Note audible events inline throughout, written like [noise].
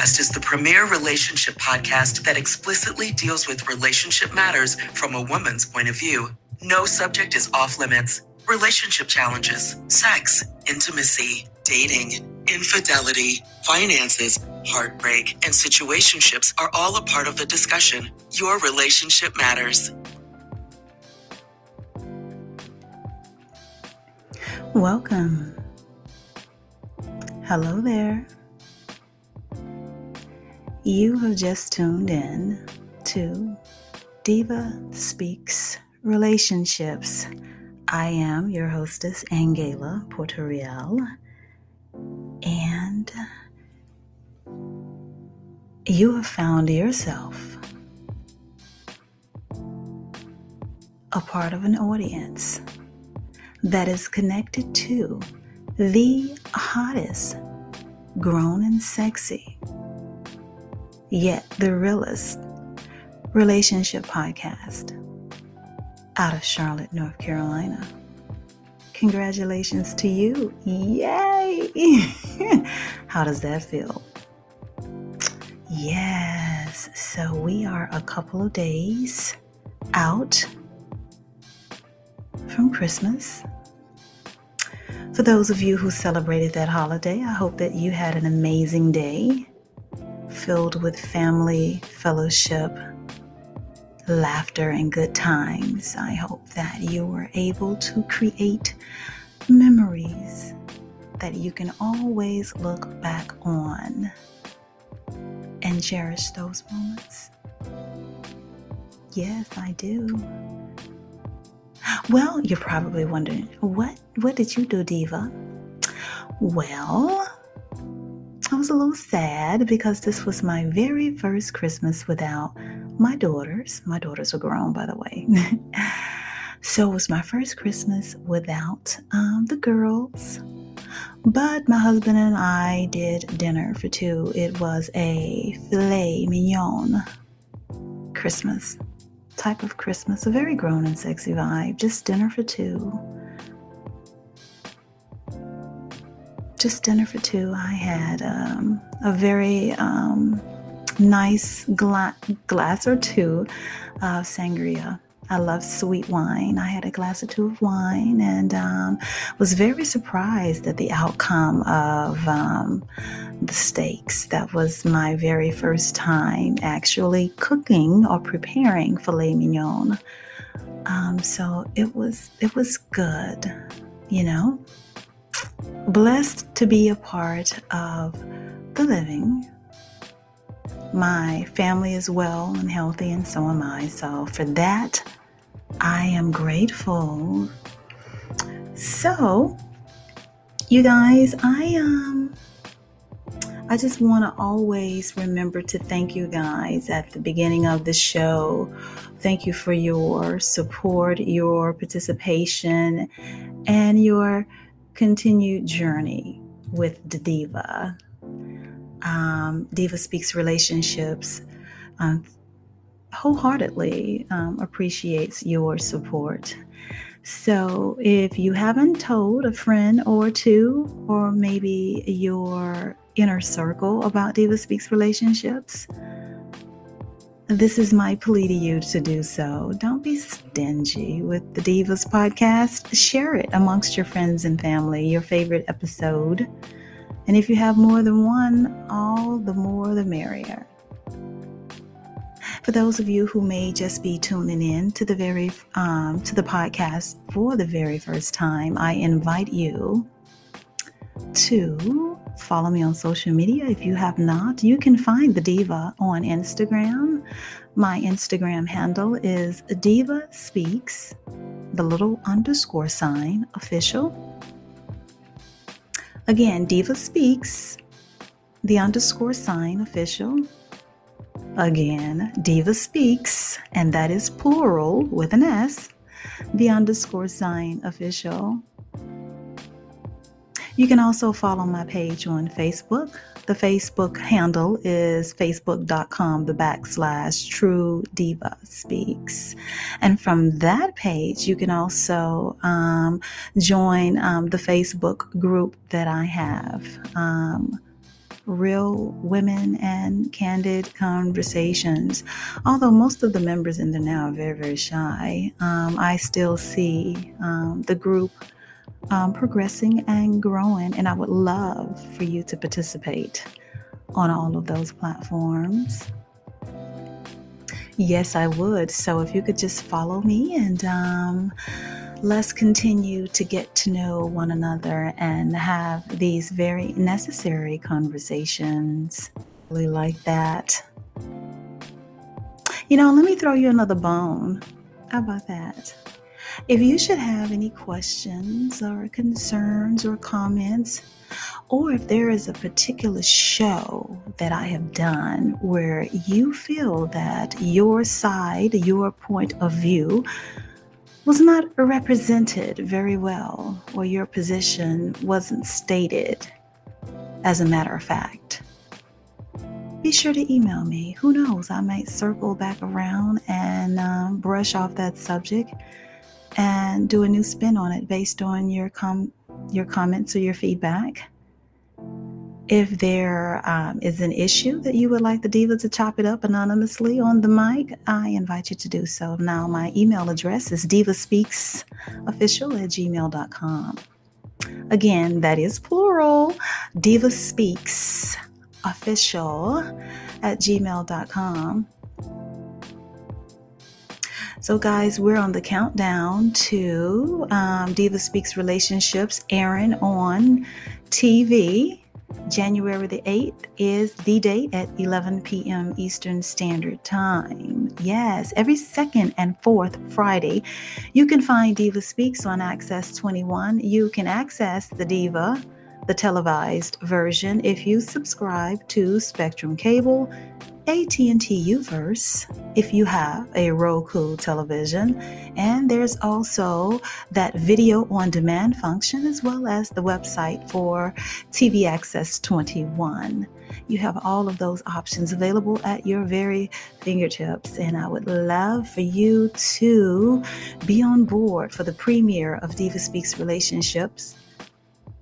Podcast is the premier relationship podcast that explicitly deals with relationship matters from a woman's point of view. No subject is off limits. Relationship challenges, sex, intimacy, dating, infidelity, finances, heartbreak, and situationships are all a part of the discussion. Your relationship matters. Welcome. Hello there. You have just tuned in to Diva Speaks Relationships. I am your hostess, Angela Portorial, and you have found yourself a part of an audience that is connected to the hottest, grown and sexy yet the realest relationship podcast out of Charlotte, North Carolina. Congratulations to you. Yay! [laughs] How does that feel? Yes, so we are a couple of days out from Christmas. For those of you who celebrated that holiday, I hope that you had an amazing day filled with family, fellowship, laughter, and good times. I hope that you were able to create memories that you can always look back on and cherish those moments. Yes, I do. Well, you're probably wondering, what what did you do, Diva? Well, was a little sad because this was my very first Christmas without my daughters. My daughters are grown, by the way. [laughs] so it was my first Christmas without um, the girls. But my husband and I did dinner for two. It was a filet mignon Christmas type of Christmas, a very grown and sexy vibe, just dinner for two. Just dinner for two, I had um, a very um, nice gla- glass or two of sangria. I love sweet wine. I had a glass or two of wine and um, was very surprised at the outcome of um, the steaks. That was my very first time actually cooking or preparing filet mignon. Um, so it was it was good, you know blessed to be a part of the living. My family is well and healthy, and so am I. So, for that, I am grateful. So, you guys, I um I just want to always remember to thank you guys at the beginning of the show. Thank you for your support, your participation, and your continued journey with Diva. Um, Diva Speaks Relationships um, wholeheartedly um, appreciates your support. So if you haven't told a friend or two, or maybe your inner circle about Diva Speaks Relationships, this is my plea to you to do so. Don't be stingy with the Divas podcast. Share it amongst your friends and family, your favorite episode. And if you have more than one, all the more the merrier. For those of you who may just be tuning in to the very um, to the podcast for the very first time, I invite you to follow me on social media. If you have not, you can find the Diva on Instagram. My Instagram handle is Diva Speaks, the little underscore sign official. Again, Diva Speaks, the underscore sign official. Again, Diva Speaks, and that is plural with an S, the underscore sign official. You can also follow my page on Facebook. The Facebook handle is facebook.com, the backslash true diva speaks. And from that page, you can also um, join um, the Facebook group that I have. Um, real women and candid conversations. Although most of the members in there now are very, very shy, um, I still see um, the group um, progressing and growing, and I would love for you to participate on all of those platforms. Yes, I would. So if you could just follow me and um, let's continue to get to know one another and have these very necessary conversations. Really like that. You know, let me throw you another bone. How about that? If you should have any questions or concerns or comments, or if there is a particular show that I have done where you feel that your side, your point of view, was not represented very well, or your position wasn't stated as a matter of fact, be sure to email me. Who knows? I might circle back around and um, brush off that subject and do a new spin on it based on your com- your comments or your feedback. If there um, is an issue that you would like the diva to chop it up anonymously on the mic, I invite you to do so. Now, my email address is divaspeaksofficial at gmail.com. Again, that is plural, divaspeaksofficial at gmail.com. So, guys, we're on the countdown to um, Diva Speaks Relationships airing on TV January the 8th is the date at 11 p.m. Eastern Standard Time. Yes, every second and fourth Friday, you can find Diva Speaks on Access 21. You can access the Diva, the televised version, if you subscribe to Spectrum Cable AT&T Uverse if you have a Roku television and there's also that video on demand function as well as the website for TV Access 21. You have all of those options available at your very fingertips and I would love for you to be on board for the premiere of Diva Speaks Relationships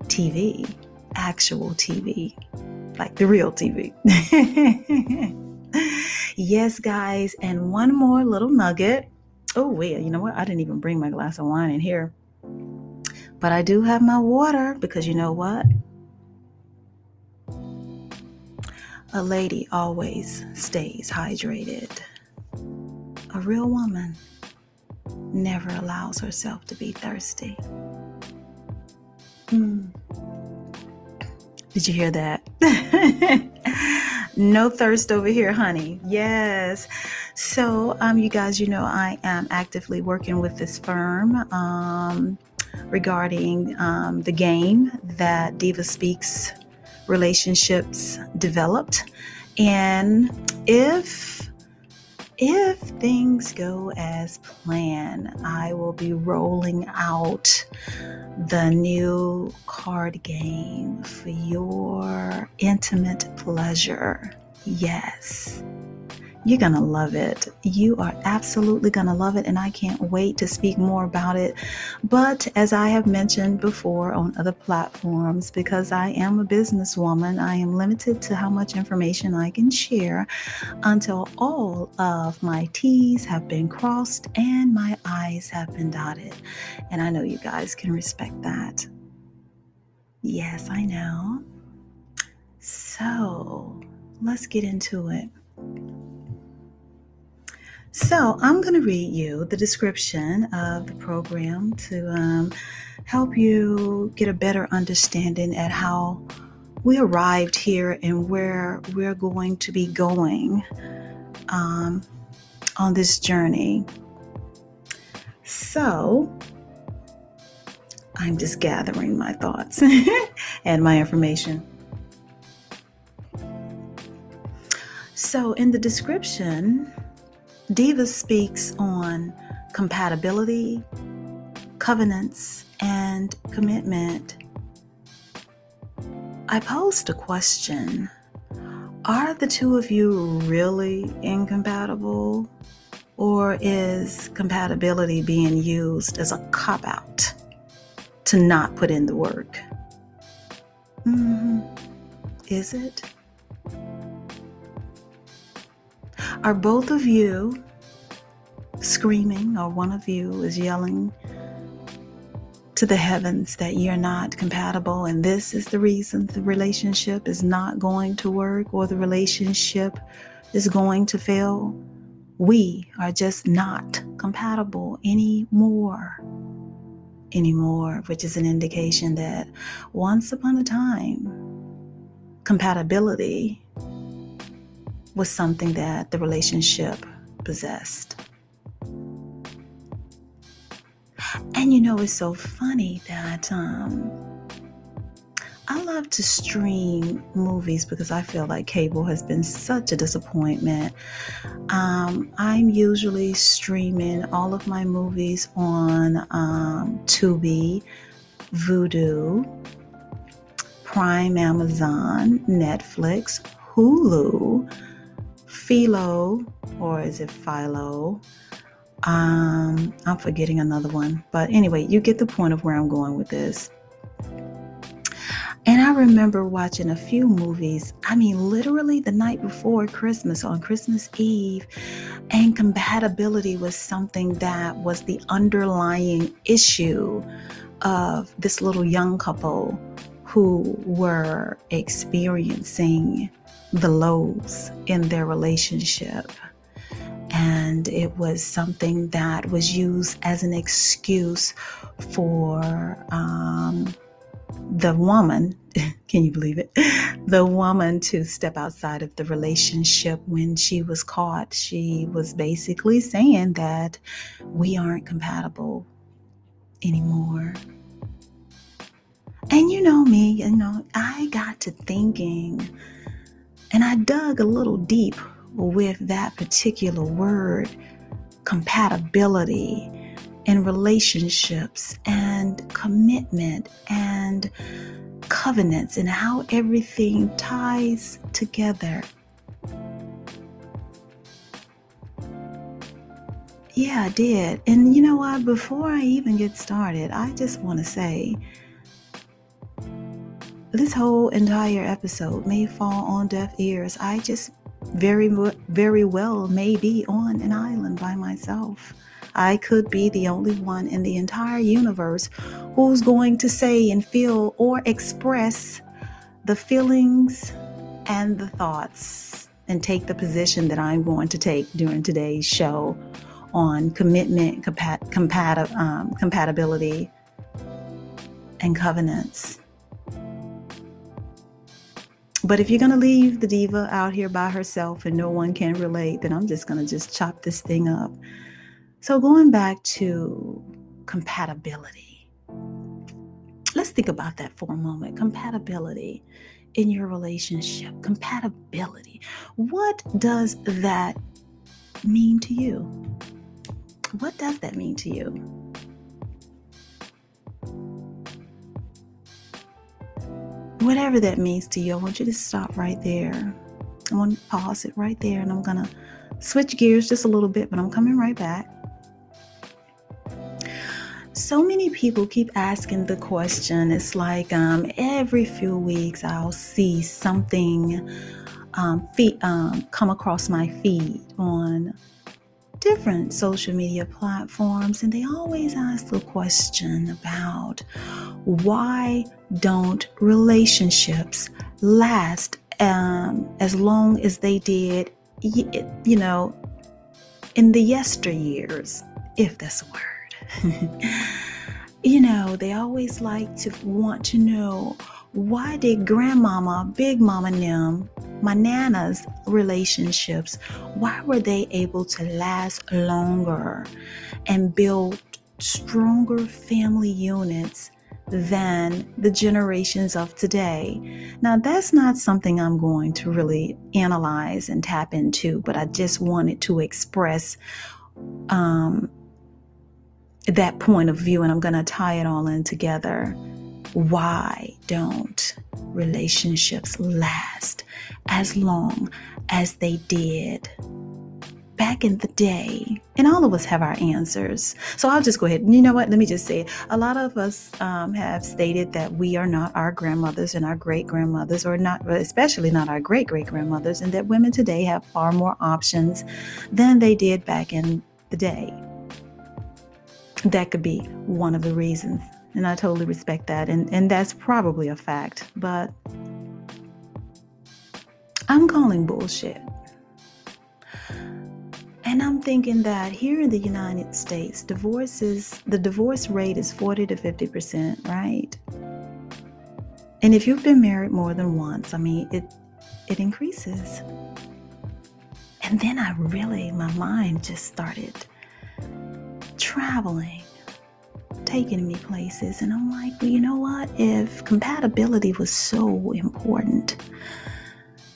TV, actual TV, like the real TV. [laughs] yes, guys, and one more little nugget. Oh, wait, you know what? I didn't even bring my glass of wine in here. But I do have my water because you know what? A lady always stays hydrated. A real woman never allows herself to be thirsty. Mm. Did you hear that? [laughs] no thirst over here, honey. Yes. So, um, you guys, you know, I am actively working with this firm um, regarding um, the game that Diva Speaks Relationships developed. And if if things go as planned, I will be rolling out the new card game for your intimate pleasure. Yes. You're going to love it. You are absolutely going to love it, and I can't wait to speak more about it. But as I have mentioned before on other platforms, because I am a businesswoman, I am limited to how much information I can share until all of my T's have been crossed and my I's have been dotted. And I know you guys can respect that. Yes, I know. So let's get into it. So, I'm going to read you the description of the program to um, help you get a better understanding at how we arrived here and where we're going to be going um, on this journey. So, I'm just gathering my thoughts [laughs] and my information. So, in the description, Diva speaks on compatibility, covenants, and commitment. I posed a question Are the two of you really incompatible? Or is compatibility being used as a cop out to not put in the work? Mm-hmm. is it? Are both of you screaming, or one of you is yelling to the heavens that you're not compatible, and this is the reason the relationship is not going to work or the relationship is going to fail? We are just not compatible anymore. Anymore, which is an indication that once upon a time, compatibility was something that the relationship possessed. And you know, it's so funny that um, I love to stream movies because I feel like cable has been such a disappointment. Um, I'm usually streaming all of my movies on um, Tubi, Vudu, Prime, Amazon, Netflix, Hulu, Philo, or is it Philo? Um, I'm forgetting another one. But anyway, you get the point of where I'm going with this. And I remember watching a few movies, I mean, literally the night before Christmas, on Christmas Eve, and compatibility was something that was the underlying issue of this little young couple who were experiencing the lows in their relationship. And it was something that was used as an excuse for um, the woman [laughs] can you believe it? [laughs] The woman to step outside of the relationship when she was caught. She was basically saying that we aren't compatible anymore. And you know me you know i got to thinking and i dug a little deep with that particular word, compatibility and relationships and commitment and covenants and how everything ties together. Yeah, I did. And you know what? Before I even get started, I just want to say this whole entire episode may fall on deaf ears. I just very, very well may be on an island by myself. I could be the only one in the entire universe who's going to say and feel or express the feelings and the thoughts and take the position that I'm going to take during today's show on commitment, compat- um, compatibility, and covenants. But if you're going to leave the diva out here by herself and no one can relate, then I'm just going to just chop this thing up. So, going back to compatibility, let's think about that for a moment. Compatibility in your relationship, compatibility. What does that mean to you? What does that mean to you? Whatever that means to you, I want you to stop right there. I want to pause it right there, and I'm going to switch gears just a little bit, but I'm coming right back. So many people keep asking the question. It's like um, every few weeks I'll see something um, um, come across my feed on different social media platforms, and they always ask the question about why don't relationships last um, as long as they did, you know, in the yesteryears, if that's a word. [laughs] you know, they always like to want to know why did grandmama, big mama them, my nana's relationships, why were they able to last longer and build stronger family units than the generations of today. Now, that's not something I'm going to really analyze and tap into, but I just wanted to express um, that point of view, and I'm going to tie it all in together. Why don't relationships last as long as they did back in the day, and all of us have our answers. So I'll just go ahead. You know what? Let me just say, a lot of us um, have stated that we are not our grandmothers and our great grandmothers, or not, especially not our great great grandmothers, and that women today have far more options than they did back in the day. That could be one of the reasons. And I totally respect that. And, and that's probably a fact. But I'm calling bullshit. And I'm thinking that here in the United States, divorce is the divorce rate is 40 to 50%, right? And if you've been married more than once, I mean, it it increases. And then I really my mind just started traveling, taking me places, and I'm like, well, you know what? If compatibility was so important,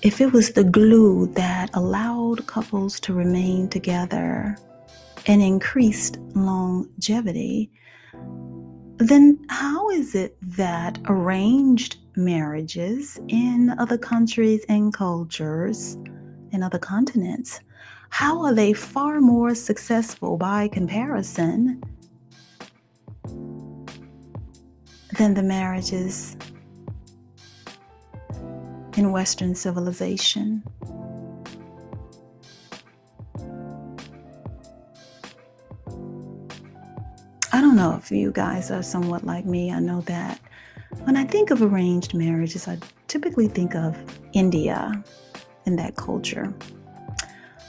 if it was the glue that allowed couples to remain together and increased longevity, then how is it that arranged marriages in other countries and cultures, in other continents, how are they far more successful by comparison than the marriages in Western civilization. I don't know if you guys are somewhat like me. I know that when I think of arranged marriages, I typically think of India and that culture,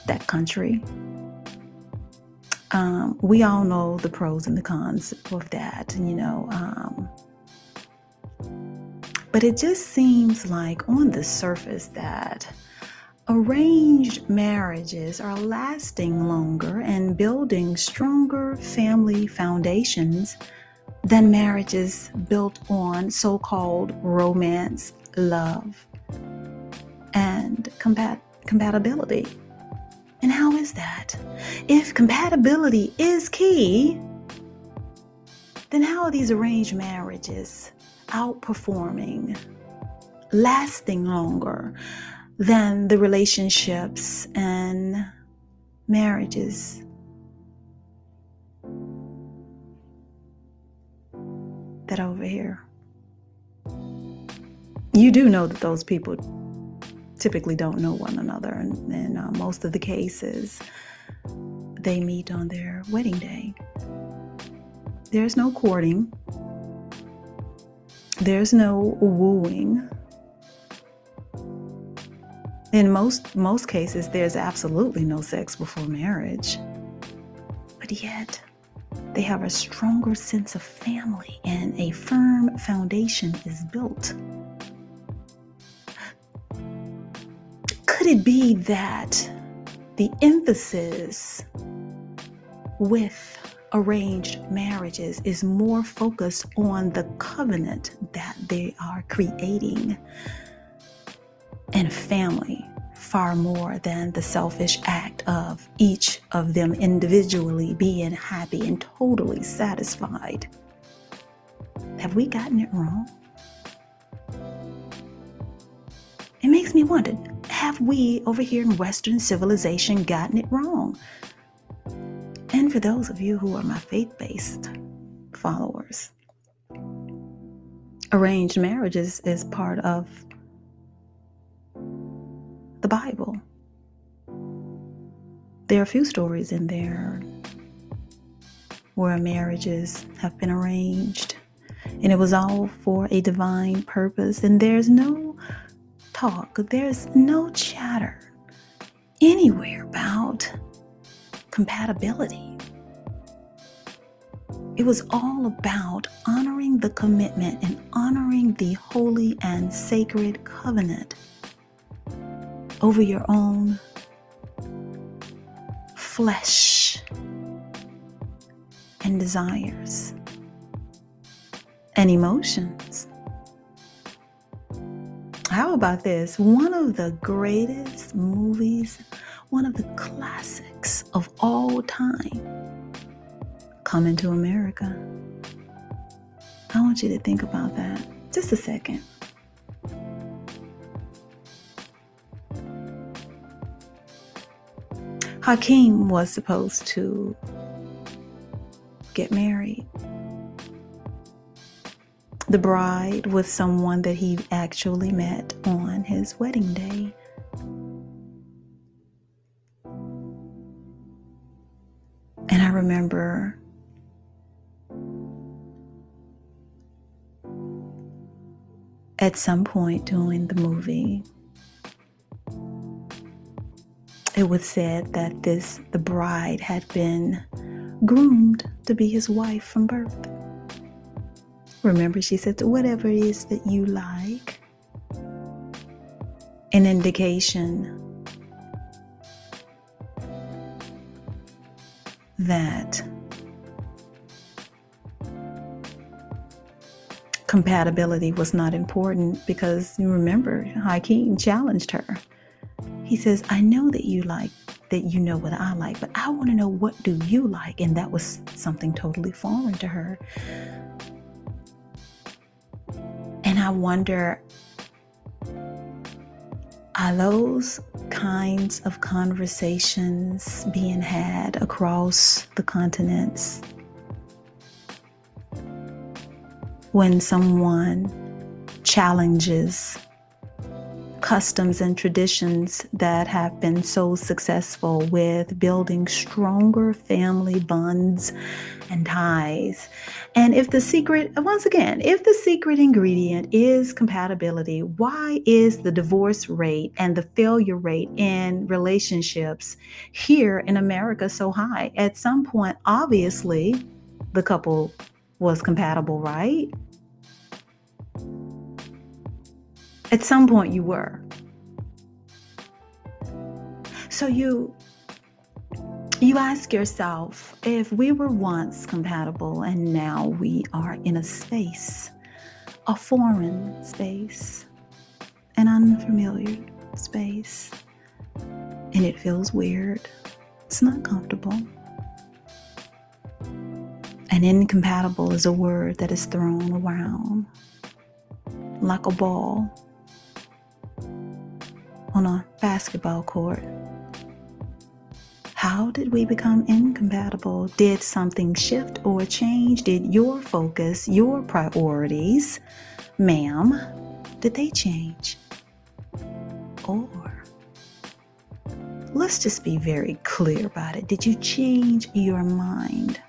that country. Um, we all know the pros and the cons of that. And, you know, um, but it just seems like on the surface that arranged marriages are lasting longer and building stronger family foundations than marriages built on so called romance, love, and compat- compatibility. And how is that? If compatibility is key, then how are these arranged marriages outperforming, lasting longer than the relationships and marriages. That over here. You do know that those people typically don't know one another, and in uh, most of the cases, they meet on their wedding day. There's no courting, there's no wooing. In most most cases there's absolutely no sex before marriage. But yet they have a stronger sense of family and a firm foundation is built. Could it be that the emphasis with arranged marriages is more focused on the covenant that they are creating and family far more than the selfish act of each of them individually being happy and totally satisfied. Have we gotten it wrong? It makes me wonder have we over here in Western civilization gotten it wrong? For those of you who are my faith based followers, arranged marriages is part of the Bible. There are a few stories in there where marriages have been arranged, and it was all for a divine purpose, and there's no talk, there's no chatter anywhere about compatibility. It was all about honoring the commitment and honoring the holy and sacred covenant over your own flesh and desires and emotions. How about this? One of the greatest movies one of the classics of all time, Coming to America. I want you to think about that just a second. Hakeem was supposed to get married. The bride was someone that he actually met on his wedding day. And I remember at some point during the movie, it was said that this the bride had been groomed to be his wife from birth. Remember, she said, whatever it is that you like, an indication that compatibility was not important because you remember Hakeem challenged her. He says, I know that you like that you know what I like, but I want to know what do you like? And that was something totally foreign to her. And I wonder are those kinds of conversations being had across the continents when someone challenges customs and traditions that have been so successful with building stronger family bonds and ties. And if the secret, once again, if the secret ingredient is compatibility, why is the divorce rate and the failure rate in relationships here in America so high? At some point, obviously, the couple was compatible, right? At some point, you were. So you you ask yourself if we were once compatible and now we are in a space, a foreign space, an unfamiliar space, and it feels weird. It's not comfortable. And incompatible is a word that is thrown around like a ball on a basketball court. How did we become incompatible? Did something shift or change? Did your focus, your priorities, ma'am, did they change? Or let's just be very clear about it. Did you change your mind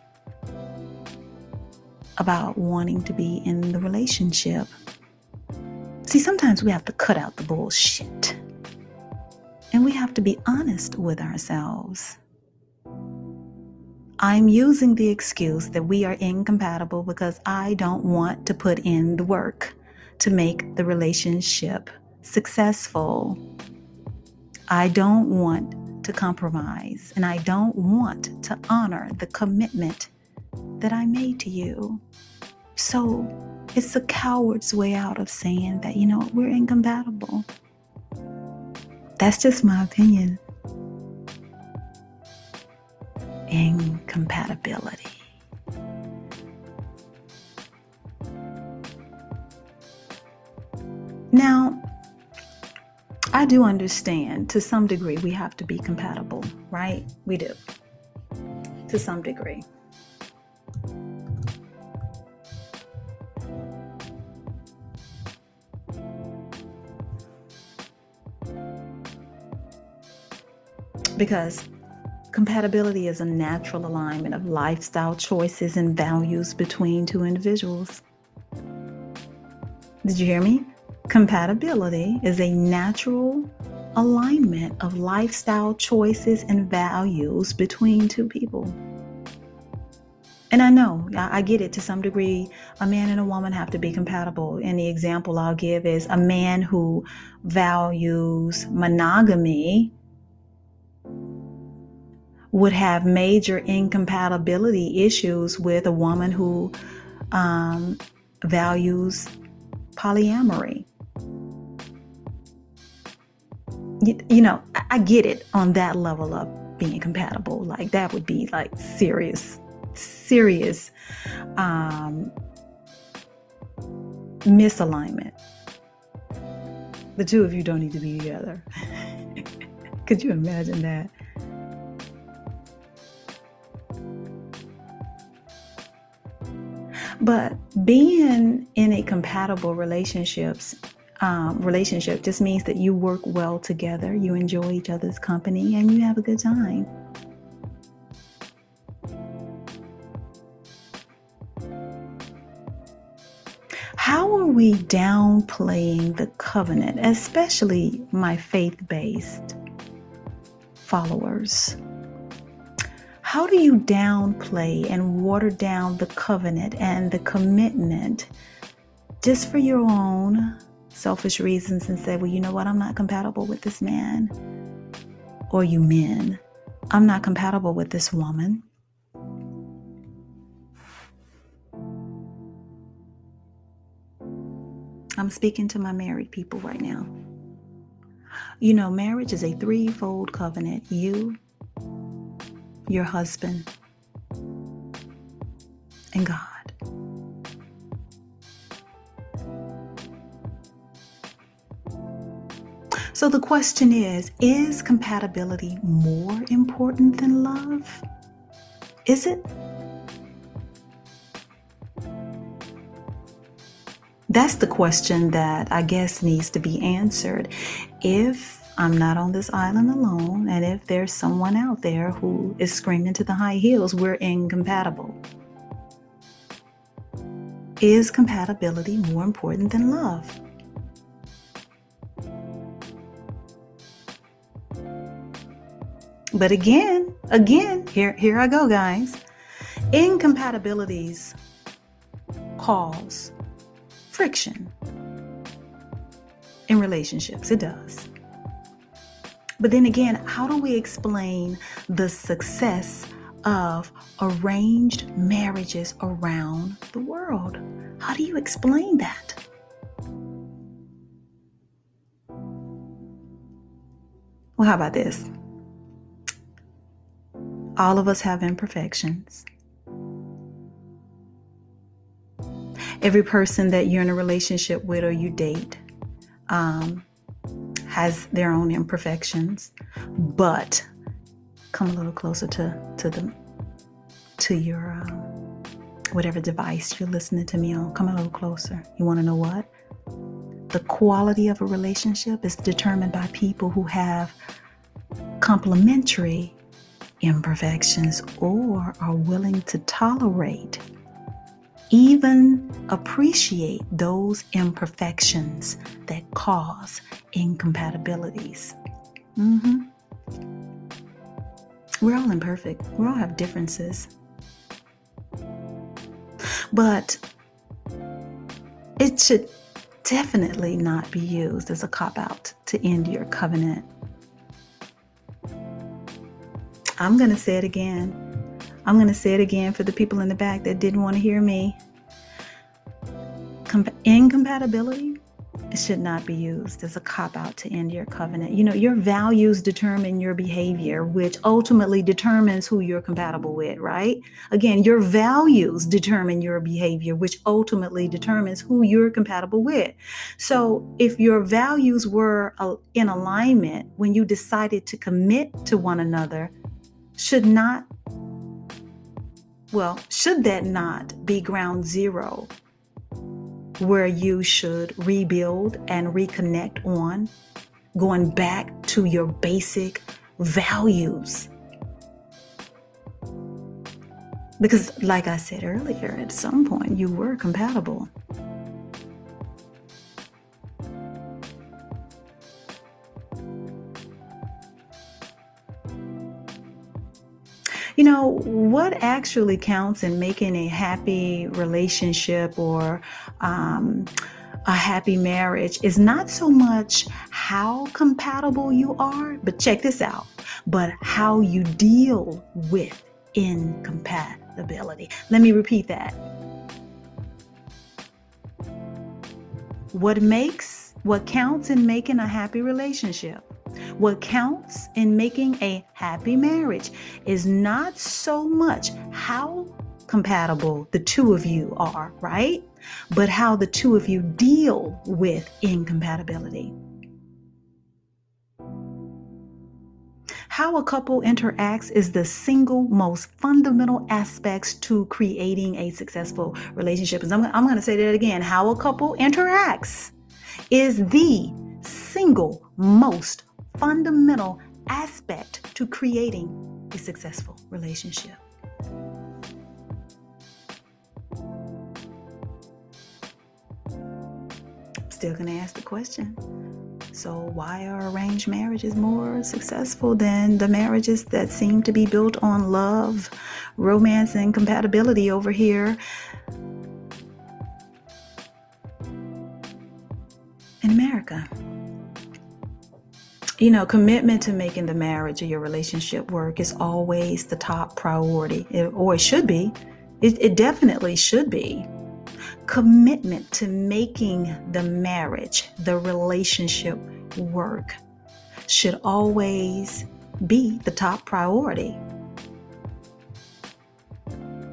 about wanting to be in the relationship? See, sometimes we have to cut out the bullshit. And we have to be honest with ourselves. I'm using the excuse that we are incompatible because I don't want to put in the work to make the relationship successful. I don't want to compromise and I don't want to honor the commitment that I made to you. So it's a coward's way out of saying that, you know, we're incompatible. That's just my opinion. Incompatibility. Now, I do understand to some degree we have to be compatible, right? We do. To some degree. Because compatibility is a natural alignment of lifestyle choices and values between two individuals. Did you hear me? Compatibility is a natural alignment of lifestyle choices and values between two people. And I know, I get it to some degree. A man and a woman have to be compatible. And the example I'll give is a man who values monogamy would have major incompatibility issues with a woman who um, values polyamory. You, you know, I, I get it on that level of being compatible. Like that would be like serious, serious um, misalignment. The two of you don't need to be together. [laughs] Could you imagine that? But being in a compatible relationships um, relationship just means that you work well together, you enjoy each other's company, and you have a good time. How are we downplaying the covenant, especially my faith based followers? How do you downplay and water down the covenant and the commitment just for your own selfish reasons and say, well, you know what? I'm not compatible with this man. Or you men, I'm not compatible with this woman. I'm speaking to my married people right now. You know, marriage is a threefold covenant you, your husband, and God. So the question is Is compatibility more important than love? Is it? That's the question that I guess needs to be answered. If I'm not on this island alone, and if there's someone out there who is screaming to the high heels, we're incompatible. Is compatibility more important than love? But again, again, here, here I go, guys. Incompatibilities cause friction in relationships. It does. But then again, how do we explain the success of arranged marriages around the world? How do you explain that? Well, how about this? All of us have imperfections. Every person that you're in a relationship with or you date um, has their own imperfections, but come a little closer to to the to your um, whatever device you're listening to me on. Come a little closer. You want to know what? The quality of a relationship is determined by people who have complementary imperfections or are willing to tolerate, even appreciate those imperfections that cause incompatibilities. Mm-hmm. We're all imperfect, we all have differences. But it should definitely not be used as a cop out to end your covenant I'm going to say it again. I'm going to say it again for the people in the back that didn't want to hear me. Com- incompatibility should not be used as a cop out to end your covenant. You know, your values determine your behavior, which ultimately determines who you're compatible with, right? Again, your values determine your behavior, which ultimately determines who you're compatible with. So, if your values were uh, in alignment when you decided to commit to one another, should not, well, should that not be ground zero where you should rebuild and reconnect on, going back to your basic values? Because, like I said earlier, at some point you were compatible. You know, what actually counts in making a happy relationship or um, a happy marriage is not so much how compatible you are, but check this out, but how you deal with incompatibility. Let me repeat that. What makes, what counts in making a happy relationship what counts in making a happy marriage is not so much how compatible the two of you are, right? But how the two of you deal with incompatibility. how a couple interacts is the single most fundamental aspects to creating a successful relationship. And I'm, I'm going to say that again. How a couple interacts is the single most fundamental aspect to creating a successful relationship. Still going to ask the question so, why are arranged marriages more successful than the marriages that seem to be built on love, romance, and compatibility over here in America? You know, commitment to making the marriage or your relationship work is always the top priority, it, or it should be. It, it definitely should be commitment to making the marriage, the relationship work should always be the top priority.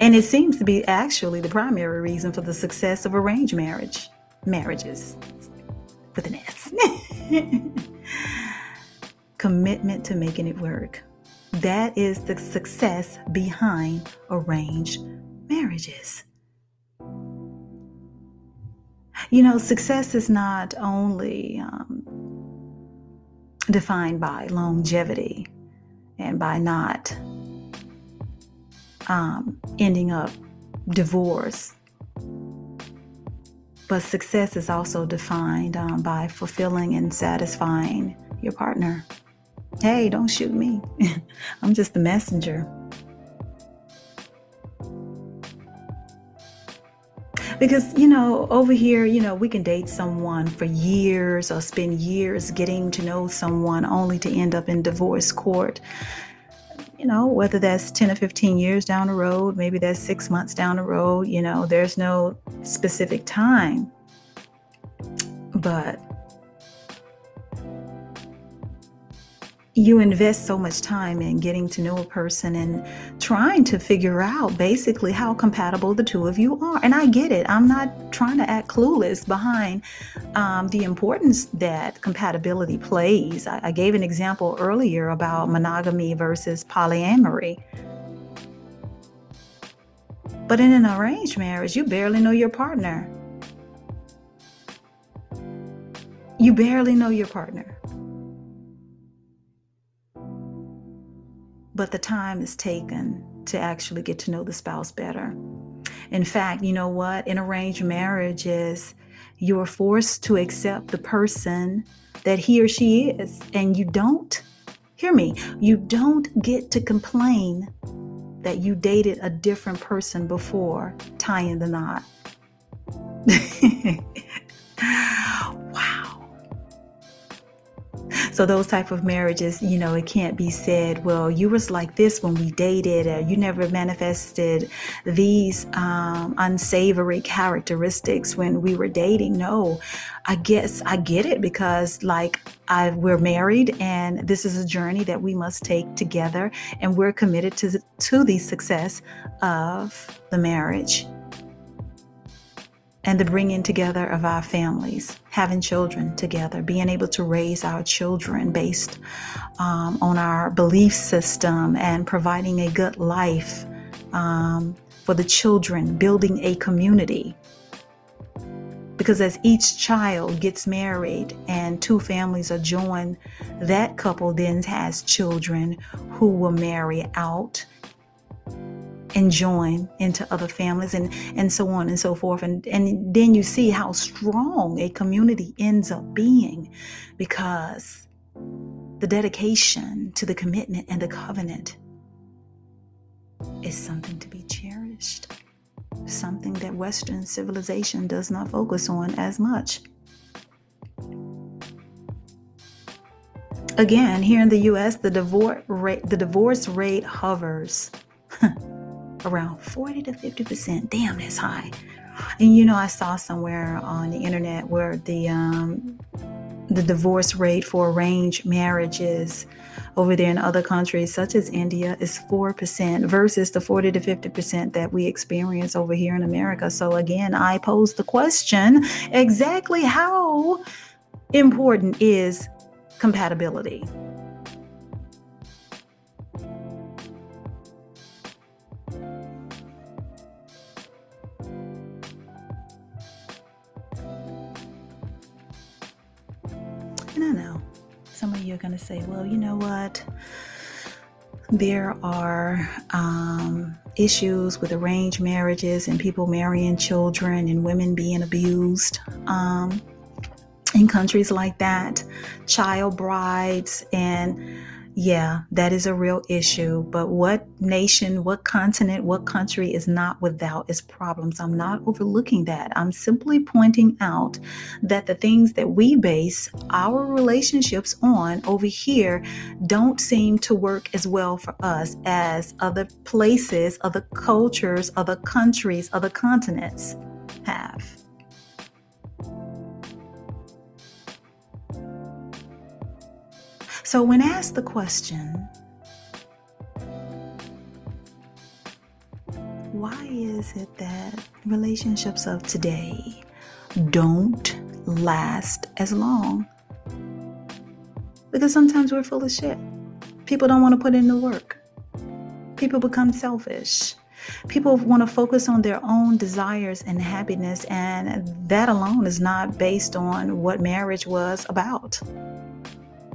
And it seems to be actually the primary reason for the success of arranged marriage, marriages with an S. [laughs] Commitment to making it work. That is the success behind arranged marriages. You know, success is not only um, defined by longevity and by not um, ending up divorced. But success is also defined um, by fulfilling and satisfying your partner. Hey, don't shoot me. [laughs] I'm just the messenger. Because, you know, over here, you know, we can date someone for years or spend years getting to know someone only to end up in divorce court. You know, whether that's 10 or 15 years down the road, maybe that's six months down the road, you know, there's no specific time. But you invest so much time in getting to know a person and trying to figure out basically how compatible the two of you are. And I get it. I'm not trying to act clueless behind um, the importance that compatibility plays. I, I gave an example earlier about monogamy versus polyamory. But in an arranged marriage, you barely know your partner. You barely know your partner. But the time is taken to actually get to know the spouse better. In fact, you know what? In arranged marriages, you're forced to accept the person that he or she is, and you don't, hear me, you don't get to complain that you dated a different person before tying the knot. [laughs] So those type of marriages, you know, it can't be said, well, you was like this when we dated, or you never manifested these um, unsavory characteristics when we were dating. No, I guess I get it because like I we're married and this is a journey that we must take together, and we're committed to to the success of the marriage and the bringing together of our families, having children together, being able to raise our children based um, on our belief system and providing a good life um, for the children, building a community. Because as each child gets married and two families are joined, that couple then has children who will marry out and join into other families and and so on and so forth. And and then you see how strong a community ends up being because the dedication to the commitment and the covenant is something to be cherished something that western civilization does not focus on as much. Again here in the US the divorce rate the divorce rate hovers [laughs] around 40 to 50%. Damn, that's high. And you know, I saw somewhere on the internet where the um, the divorce rate for arranged marriages over there in other countries, such as India, is 4% versus the 40 to 50% that we experience over here in America. So, again, I pose the question exactly how important is compatibility? You're going to say, well, you know what? There are um, issues with arranged marriages and people marrying children and women being abused. Um, in countries like that, child brides and yeah, that is a real issue. But what nation, what continent, what country is not without its problems? I'm not overlooking that. I'm simply pointing out that the things that we base our relationships on over here don't seem to work as well for us as other places, other cultures, other countries, other continents have. So, when asked the question, why is it that relationships of today don't last as long? Because sometimes we're full of shit. People don't want to put in the work. People become selfish. People want to focus on their own desires and happiness, and that alone is not based on what marriage was about.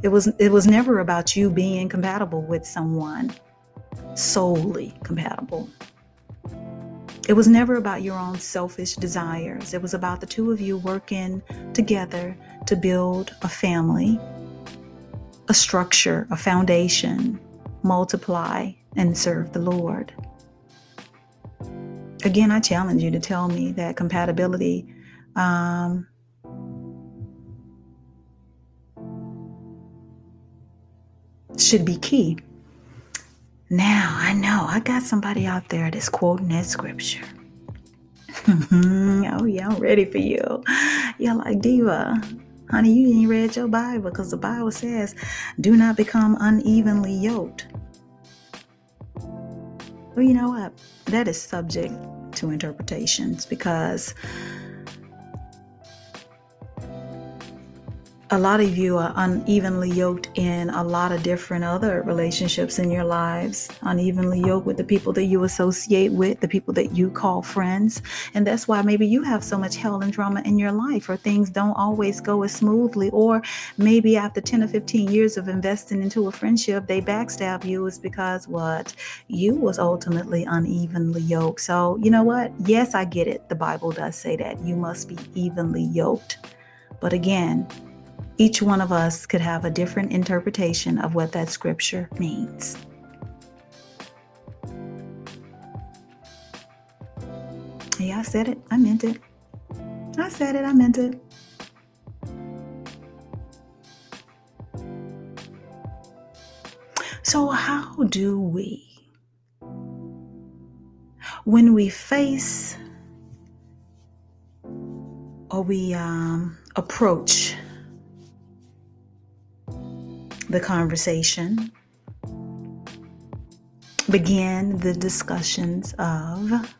It was it was never about you being compatible with someone solely compatible. It was never about your own selfish desires. It was about the two of you working together to build a family, a structure, a foundation, multiply and serve the Lord. Again, I challenge you to tell me that compatibility um, should be key. Now, I know I got somebody out there that's quoting that scripture. [laughs] oh, yeah, I'm ready for you. You're like, Diva, honey, you ain't read your Bible because the Bible says, do not become unevenly yoked. Well, you know what? That is subject to interpretations because a lot of you are unevenly yoked in a lot of different other relationships in your lives, unevenly yoked with the people that you associate with, the people that you call friends. And that's why maybe you have so much hell and drama in your life, or things don't always go as smoothly. Or maybe after 10 or 15 years of investing into a friendship, they backstab you is because what? You was ultimately unevenly yoked. So, you know what? Yes, I get it. The Bible does say that you must be evenly yoked. But again, each one of us could have a different interpretation of what that scripture means. Yeah, I said it. I meant it. I said it. I meant it. So, how do we, when we face or we um, approach the conversation, begin the discussions of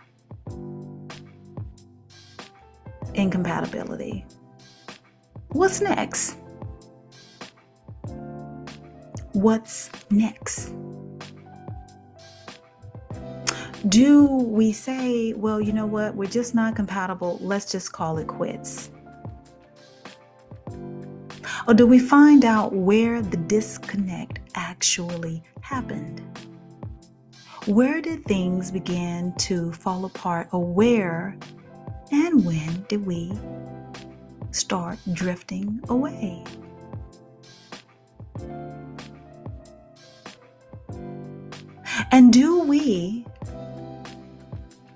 incompatibility. What's next? What's next? Do we say, well, you know what, we're just not compatible, let's just call it quits? Or do we find out where the disconnect actually happened? Where did things begin to fall apart, or where and when did we start drifting away? And do we,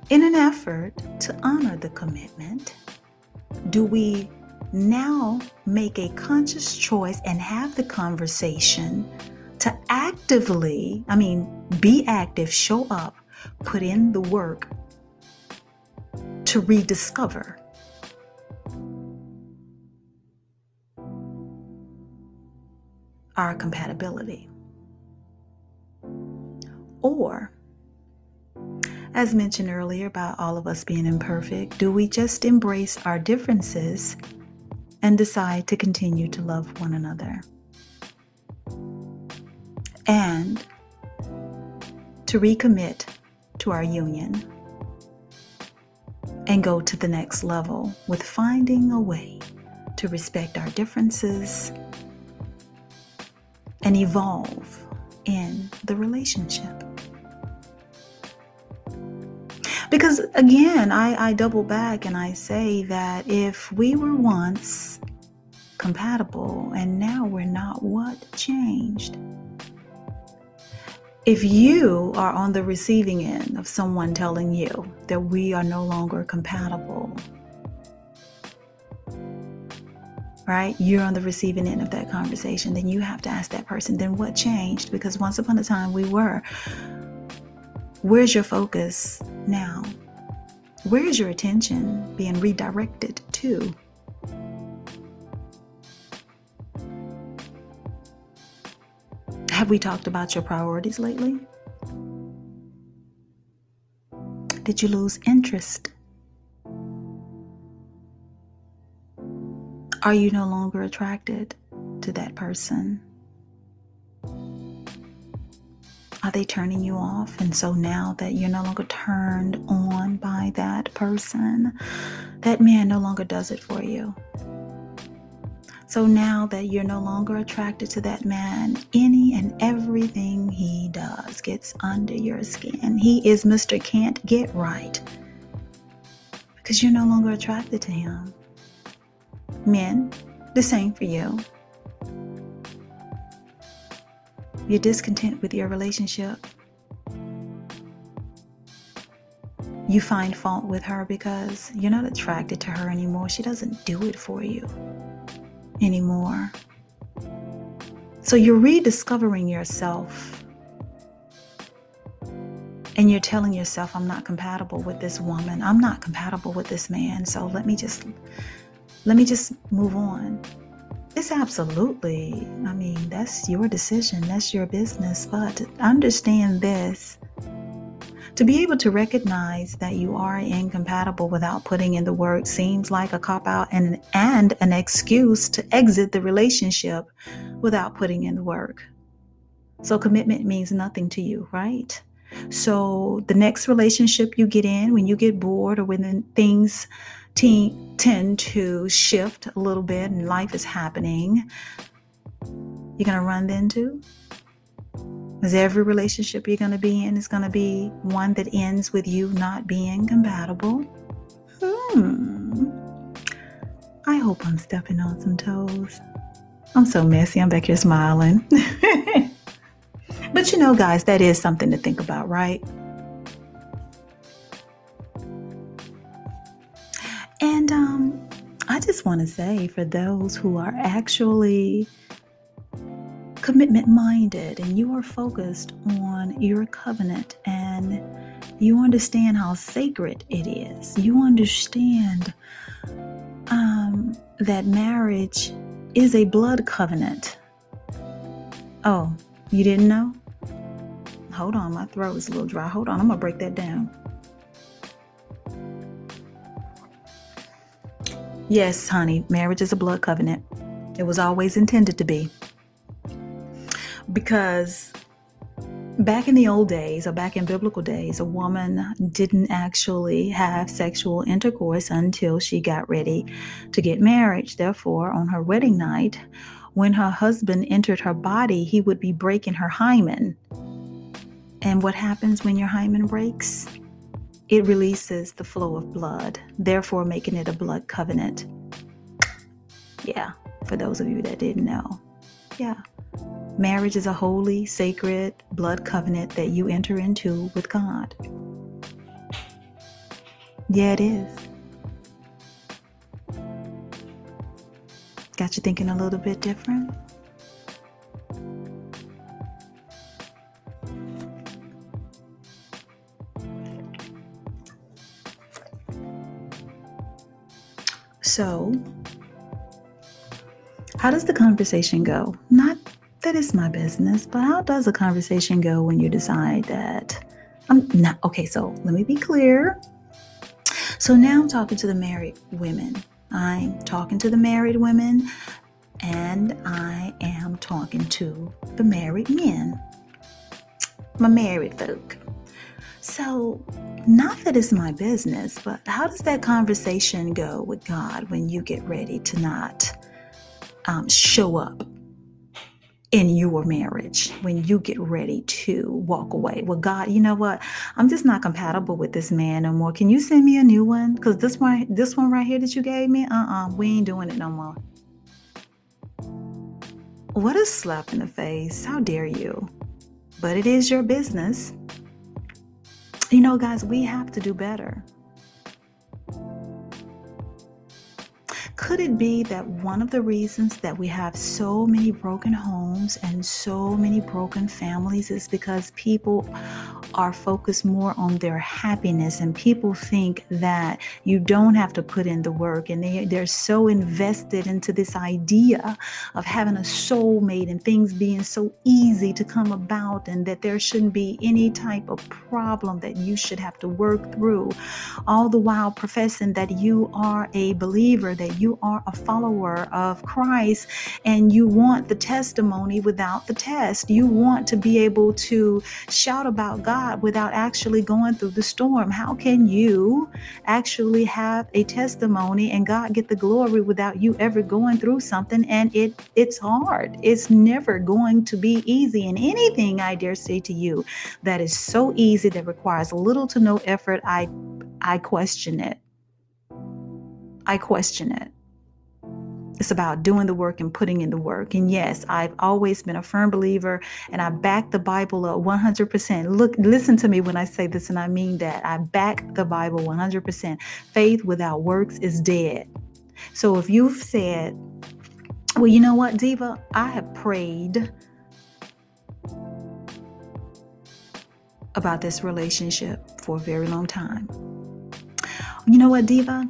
in an effort to honor the commitment, do we now make a conscious choice and have the conversation to actively, I mean, be active, show up, put in the work to rediscover. Our compatibility. Or, as mentioned earlier about all of us being imperfect, do we just embrace our differences and decide to continue to love one another. And to recommit to our union and go to the next level with finding a way to respect our differences and evolve in the relationship. Because again, I, I double back and I say that if we were once compatible and now we're not, what changed? If you are on the receiving end of someone telling you that we are no longer compatible, right? You're on the receiving end of that conversation, then you have to ask that person, then what changed? Because once upon a time we were. Where's your focus now? Where is your attention being redirected to? Have we talked about your priorities lately? Did you lose interest? Are you no longer attracted to that person? Are they turning you off? And so now that you're no longer turned on by that person, that man no longer does it for you. So now that you're no longer attracted to that man, any and everything he does gets under your skin. He is Mr. Can't Get Right because you're no longer attracted to him. Men, the same for you. You're discontent with your relationship. You find fault with her because you're not attracted to her anymore. She doesn't do it for you anymore. So you're rediscovering yourself. And you're telling yourself, I'm not compatible with this woman. I'm not compatible with this man. So let me just let me just move on. It's absolutely, I mean, that's your decision, that's your business. But understand this to be able to recognize that you are incompatible without putting in the work seems like a cop out and, and an excuse to exit the relationship without putting in the work. So, commitment means nothing to you, right? So, the next relationship you get in, when you get bored or when things te- tend to shift a little bit and life is happening, you're going to run into because every relationship you're going to be in is going to be one that ends with you not being compatible. Hmm. I hope I'm stepping on some toes. I'm so messy. I'm back here smiling. [laughs] but you know, guys, that is something to think about, right? And um, I just want to say for those who are actually commitment minded and you are focused on your covenant and you understand how sacred it is. You understand um, that marriage is a blood covenant. Oh, you didn't know? Hold on, my throat is a little dry. Hold on, I'm to break that down. Yes, honey, marriage is a blood covenant. It was always intended to be because back in the old days or back in biblical days, a woman didn't actually have sexual intercourse until she got ready to get married. Therefore, on her wedding night, when her husband entered her body, he would be breaking her hymen. And what happens when your hymen breaks? It releases the flow of blood, therefore making it a blood covenant. Yeah, for those of you that didn't know. Yeah. Marriage is a holy, sacred blood covenant that you enter into with God. Yeah, it is. Got you thinking a little bit different? So, how does the conversation go? Not that it's my business. But how does a conversation go when you decide that um, I'm not okay? So let me be clear. So now I'm talking to the married women. I'm talking to the married women and I am talking to the married men, my married folk. So, not that it's my business, but how does that conversation go with God when you get ready to not um, show up in your marriage when you get ready to walk away. Well, God, you know what? I'm just not compatible with this man no more. Can you send me a new one? Because this one, this one right here that you gave me, uh-uh, we ain't doing it no more. What a slap in the face. How dare you? But it is your business. You know, guys, we have to do better. Could it be that one of the reasons that we have so many broken homes and so many broken families is because people are focused more on their happiness and people think that you don't have to put in the work and they, they're so invested into this idea of having a soulmate and things being so easy to come about and that there shouldn't be any type of problem that you should have to work through all the while professing that you are a believer that you are a follower of Christ and you want the testimony without the test. You want to be able to shout about God without actually going through the storm. How can you actually have a testimony and God get the glory without you ever going through something? And it it's hard. It's never going to be easy. And anything I dare say to you that is so easy that requires little to no effort, I I question it. I question it. It's about doing the work and putting in the work. And yes, I've always been a firm believer and I back the Bible up 100%. Look, listen to me when I say this, and I mean that. I back the Bible 100%. Faith without works is dead. So if you've said, well, you know what, Diva, I have prayed about this relationship for a very long time. You know what, Diva?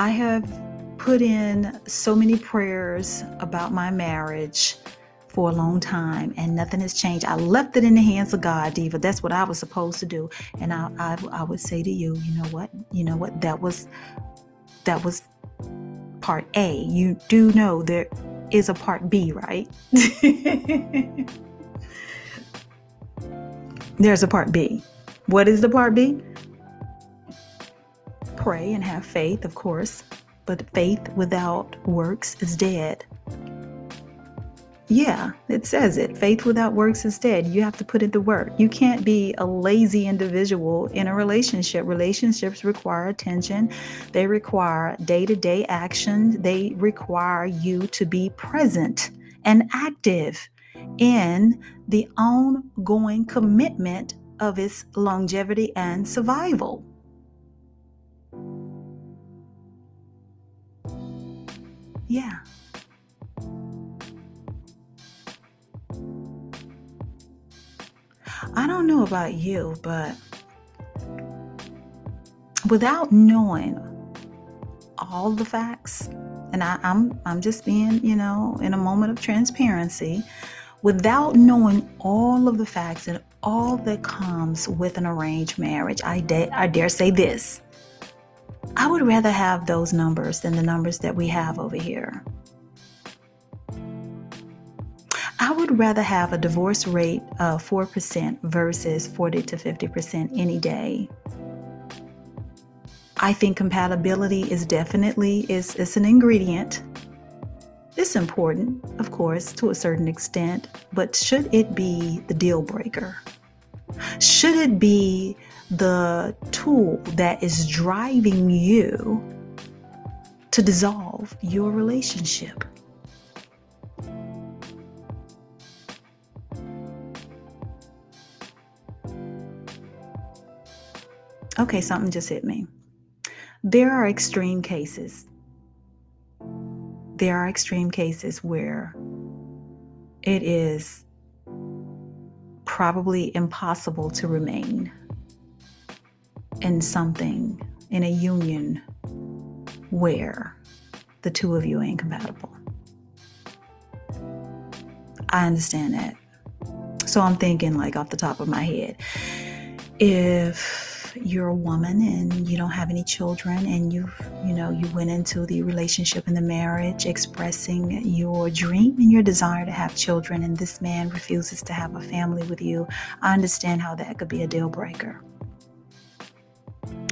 I have put in so many prayers about my marriage for a long time and nothing has changed. I left it in the hands of God, Diva. That's what I was supposed to do. And I, I, I would say to you, you know what? You know what? That was that was part A. You do know there is a part B, right? [laughs] There's a part B. What is the part B? Pray and have faith, of course, but faith without works is dead. Yeah, it says it. Faith without works is dead. You have to put in the work. You can't be a lazy individual in a relationship. Relationships require attention, they require day to day action, they require you to be present and active in the ongoing commitment of its longevity and survival. Yeah. I don't know about you, but without knowing all the facts, and I, am I'm, I'm just being, you know, in a moment of transparency, without knowing all of the facts and all that comes with an arranged marriage, I, da- I dare say this I would rather have those numbers than the numbers that we have over here. I would rather have a divorce rate of 4% versus 40 to 50% any day. I think compatibility is definitely is, is an ingredient. It's important, of course, to a certain extent, but should it be the deal breaker? Should it be the tool that is driving you to dissolve your relationship. Okay, something just hit me. There are extreme cases. There are extreme cases where it is probably impossible to remain in something, in a union where the two of you ain't compatible. I understand that. So I'm thinking, like, off the top of my head, if you're a woman and you don't have any children and you've you know you went into the relationship and the marriage expressing your dream and your desire to have children and this man refuses to have a family with you i understand how that could be a deal breaker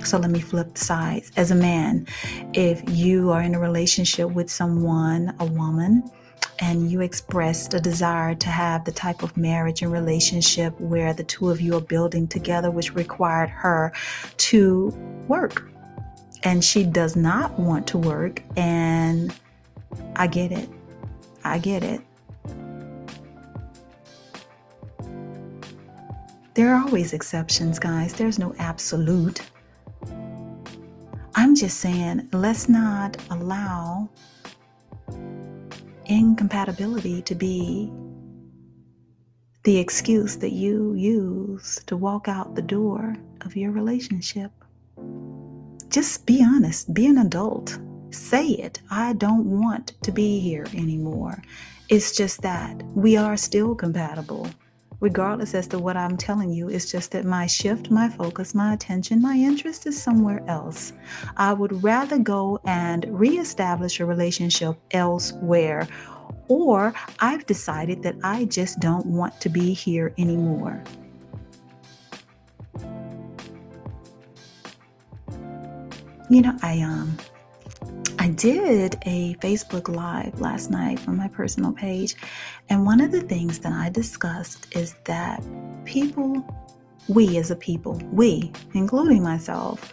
so let me flip the sides. As a man, if you are in a relationship with someone, a woman, and you expressed a desire to have the type of marriage and relationship where the two of you are building together, which required her to work. And she does not want to work. And I get it. I get it. There are always exceptions, guys. There's no absolute. I'm just saying, let's not allow incompatibility to be the excuse that you use to walk out the door of your relationship. Just be honest, be an adult. Say it. I don't want to be here anymore. It's just that we are still compatible regardless as to what I'm telling you. It's just that my shift, my focus, my attention, my interest is somewhere else. I would rather go and reestablish a relationship elsewhere. Or I've decided that I just don't want to be here anymore. You know, I um did a Facebook Live last night on my personal page, and one of the things that I discussed is that people, we as a people, we, including myself,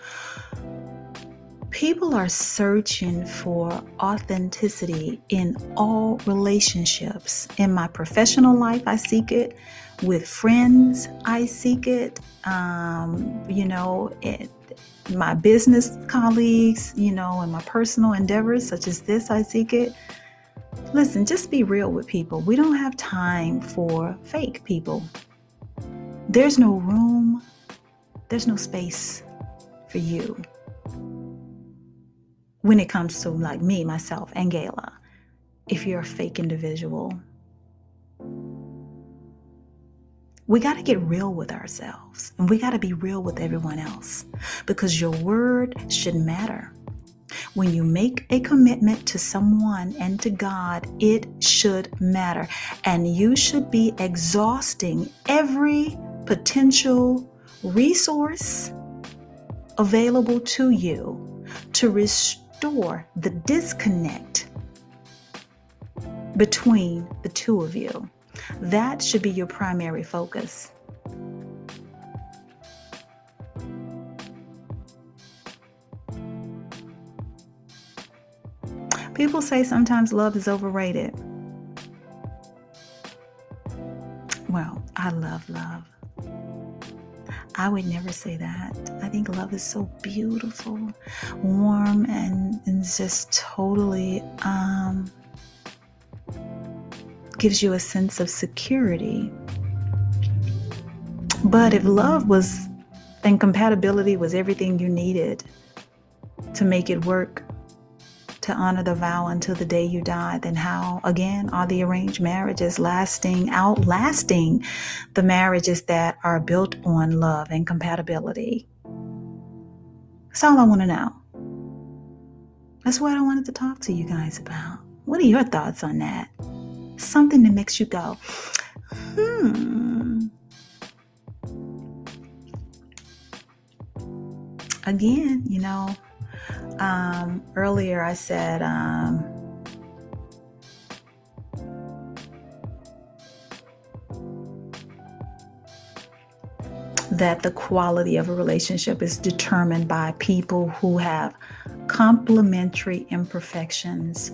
people are searching for authenticity in all relationships. In my professional life, I seek it. With friends, I seek it. Um, you know, it, my business colleagues, you know, and my personal endeavors such as this, I seek it. Listen, just be real with people. We don't have time for fake people. There's no room, there's no space for you when it comes to like me, myself, and Gayla. If you're a fake individual, we got to get real with ourselves and we got to be real with everyone else because your word should matter. When you make a commitment to someone and to God, it should matter. And you should be exhausting every potential resource available to you to restore the disconnect between the two of you. That should be your primary focus. People say sometimes love is overrated. Well, I love love. I would never say that. I think love is so beautiful, warm, and, and just totally um, gives you a sense of security. But if love was and compatibility was everything you needed to make it work, to honor the vow until the day you die, then how, again, are the arranged marriages lasting, outlasting the marriages that are built on love and compatibility? That's all I want to know. That's what I wanted to talk to you guys about. What are your thoughts on that? Something that makes you go, hmm. Again, you know, um, earlier I said, um, that the quality of a relationship is determined by people who have complementary imperfections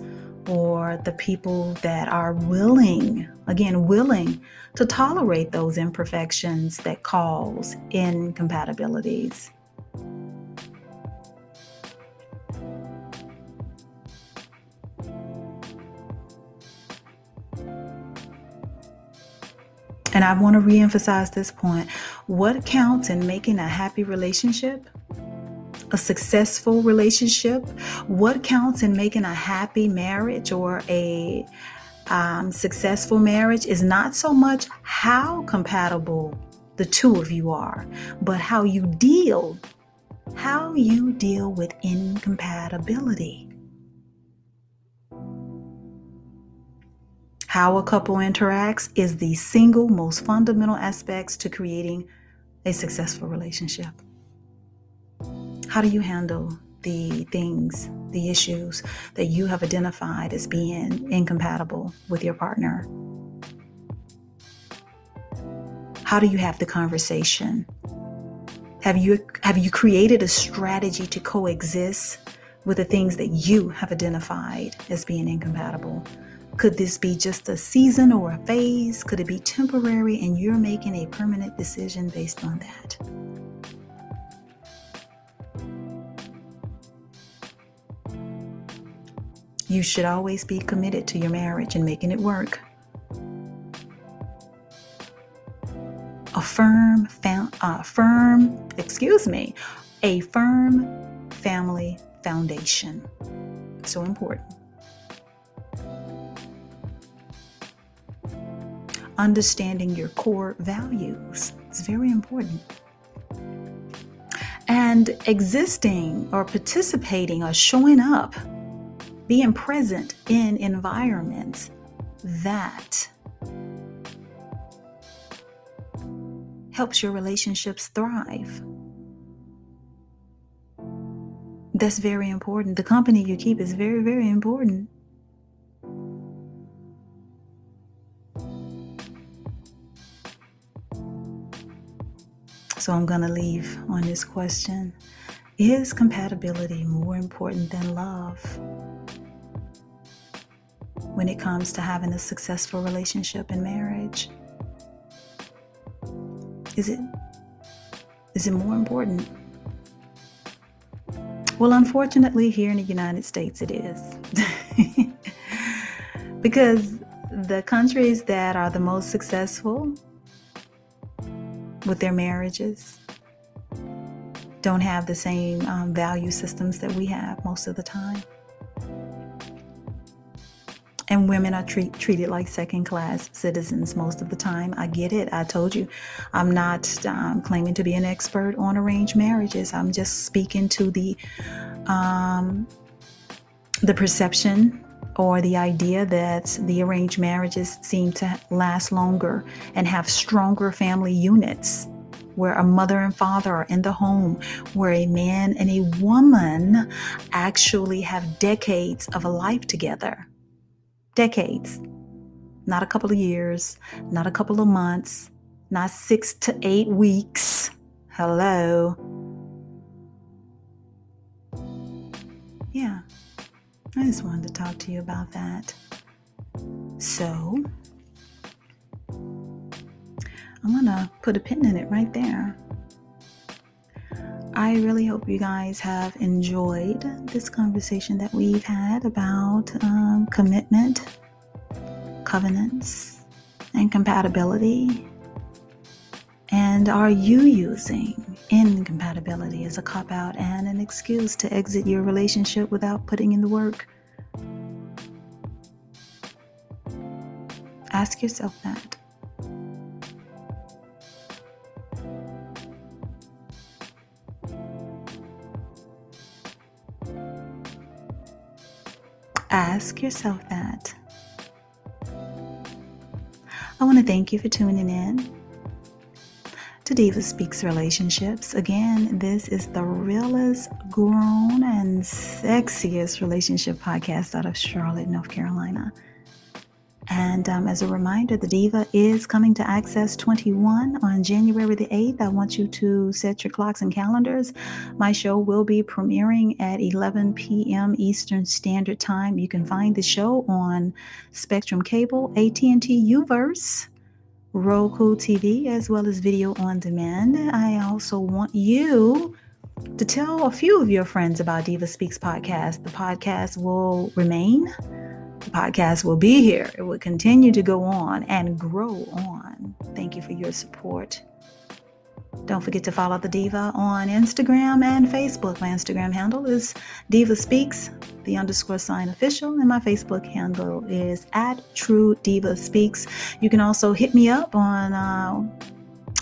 or the people that are willing, again, willing to tolerate those imperfections that cause incompatibilities. And I want to reemphasize this point. What counts in making a happy relationship a successful relationship, what counts in making a happy marriage or a um, successful marriage is not so much how compatible the two of you are, but how you deal, how you deal with incompatibility. How a couple interacts is the single most fundamental aspects to creating a successful relationship. How do you handle the things, the issues that you have identified as being incompatible with your partner? How do you have the conversation? Have you have you created a strategy to coexist with the things that you have identified as being incompatible? Could this be just a season or a phase? Could it be temporary and you're making a permanent decision based on that? You should always be committed to your marriage and making it work. A firm, uh, firm, excuse me, a firm family foundation. So important. Understanding your core values is very important. And existing or participating or showing up being present in environments that helps your relationships thrive. That's very important. The company you keep is very, very important. So I'm going to leave on this question Is compatibility more important than love? When it comes to having a successful relationship and marriage? Is it is it more important? Well, unfortunately, here in the United States, it is. [laughs] because the countries that are the most successful with their marriages don't have the same um, value systems that we have most of the time and women are treat, treated like second class citizens most of the time. I get it. I told you I'm not um, claiming to be an expert on arranged marriages. I'm just speaking to the um, the perception or the idea that the arranged marriages seem to last longer and have stronger family units where a mother and father are in the home, where a man and a woman actually have decades of a life together decades, not a couple of years, not a couple of months, not six to eight weeks. Hello. Yeah, I just wanted to talk to you about that. So, I'm going to put a pin in it right there. I really hope you guys have enjoyed this conversation that we've had about um, commitment, covenants, and compatibility. And are you using incompatibility as a cop out and an excuse to exit your relationship without putting in the work? Ask yourself that. Ask yourself that. I want to thank you for tuning in to Diva Speaks Relationships. Again, this is the realest, grown, and sexiest relationship podcast out of Charlotte, North Carolina. And um, as a reminder, the Diva is coming to Access 21 on January the 8th. I want you to set your clocks and calendars. My show will be premiering at 11 p.m. Eastern Standard Time. You can find the show on Spectrum Cable, AT&T Uverse, Roku TV, as well as video on demand. I also want you to tell a few of your friends about Diva Speaks podcast. The podcast will remain the podcast will be here. It will continue to go on and grow on. Thank you for your support. Don't forget to follow the Diva on Instagram and Facebook. My Instagram handle is Diva Speaks, the underscore sign official, and my Facebook handle is at True Diva Speaks. You can also hit me up on uh,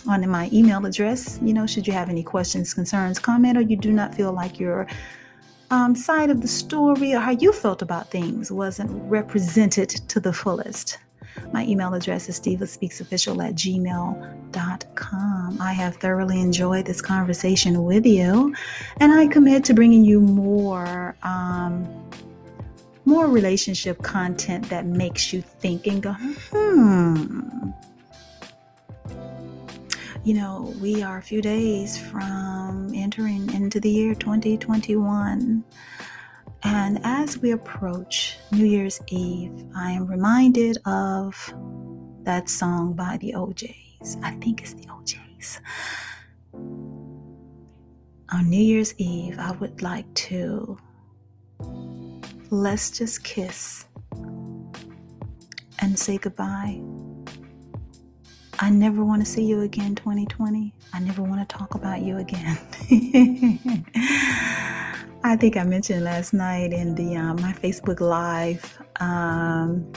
on my email address. You know, should you have any questions, concerns, comment, or you do not feel like you're um, side of the story or how you felt about things wasn't represented to the fullest. My email address is divaspeaksofficial at gmail.com. I have thoroughly enjoyed this conversation with you, and I commit to bringing you more. Um, more relationship content that makes you think and go, hmm. You know, we are a few days from entering into the year 2021. And as we approach New Year's Eve, I am reminded of that song by the O'Jays. I think it's the O'Jays. On New Year's Eve, I would like to let's just kiss and say goodbye. I never want to see you again, 2020. I never want to talk about you again. [laughs] I think I mentioned last night in the um, my Facebook Live. Um,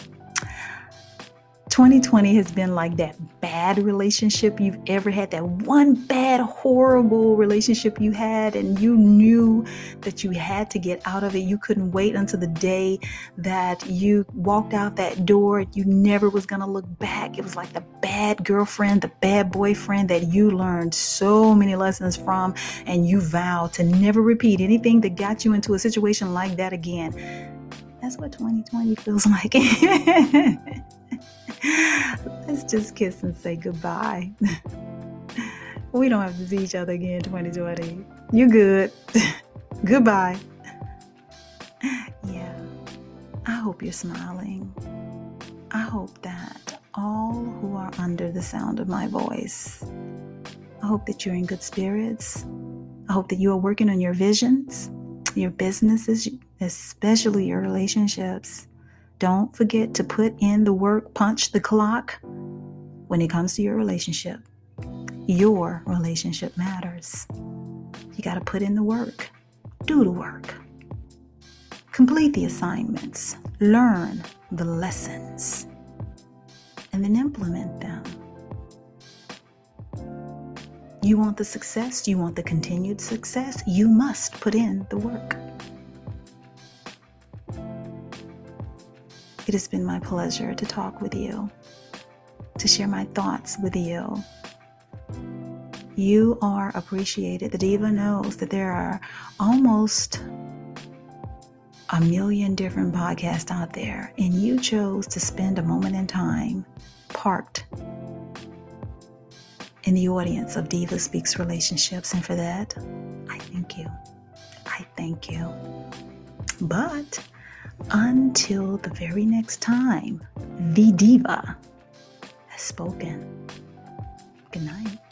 2020 has been like that bad relationship you've ever had, that one bad, horrible relationship you had, and you knew that you had to get out of it. You couldn't wait until the day that you walked out that door. You never was going to look back. It was like the bad girlfriend, the bad boyfriend that you learned so many lessons from, and you vowed to never repeat anything that got you into a situation like that again. That's what 2020 feels [laughs] like. [laughs] Let's just kiss and say goodbye. [laughs] we don't have to see each other again 2020. You good. [laughs] goodbye. Yeah. I hope you're smiling. I hope that all who are under the sound of my voice, I hope that you're in good spirits. I hope that you are working on your visions, your businesses, especially your relationships. Don't forget to put in the work, punch the clock when it comes to your relationship. Your relationship matters. You got to put in the work, do the work, complete the assignments, learn the lessons, and then implement them. You want the success, you want the continued success, you must put in the work. It has been my pleasure to talk with you, to share my thoughts with you. You are appreciated. The Diva knows that there are almost a million different podcasts out there, and you chose to spend a moment in time parked in the audience of Diva Speaks Relationships. And for that, I thank you. I thank you. But until the very next time, the diva has spoken. Good night.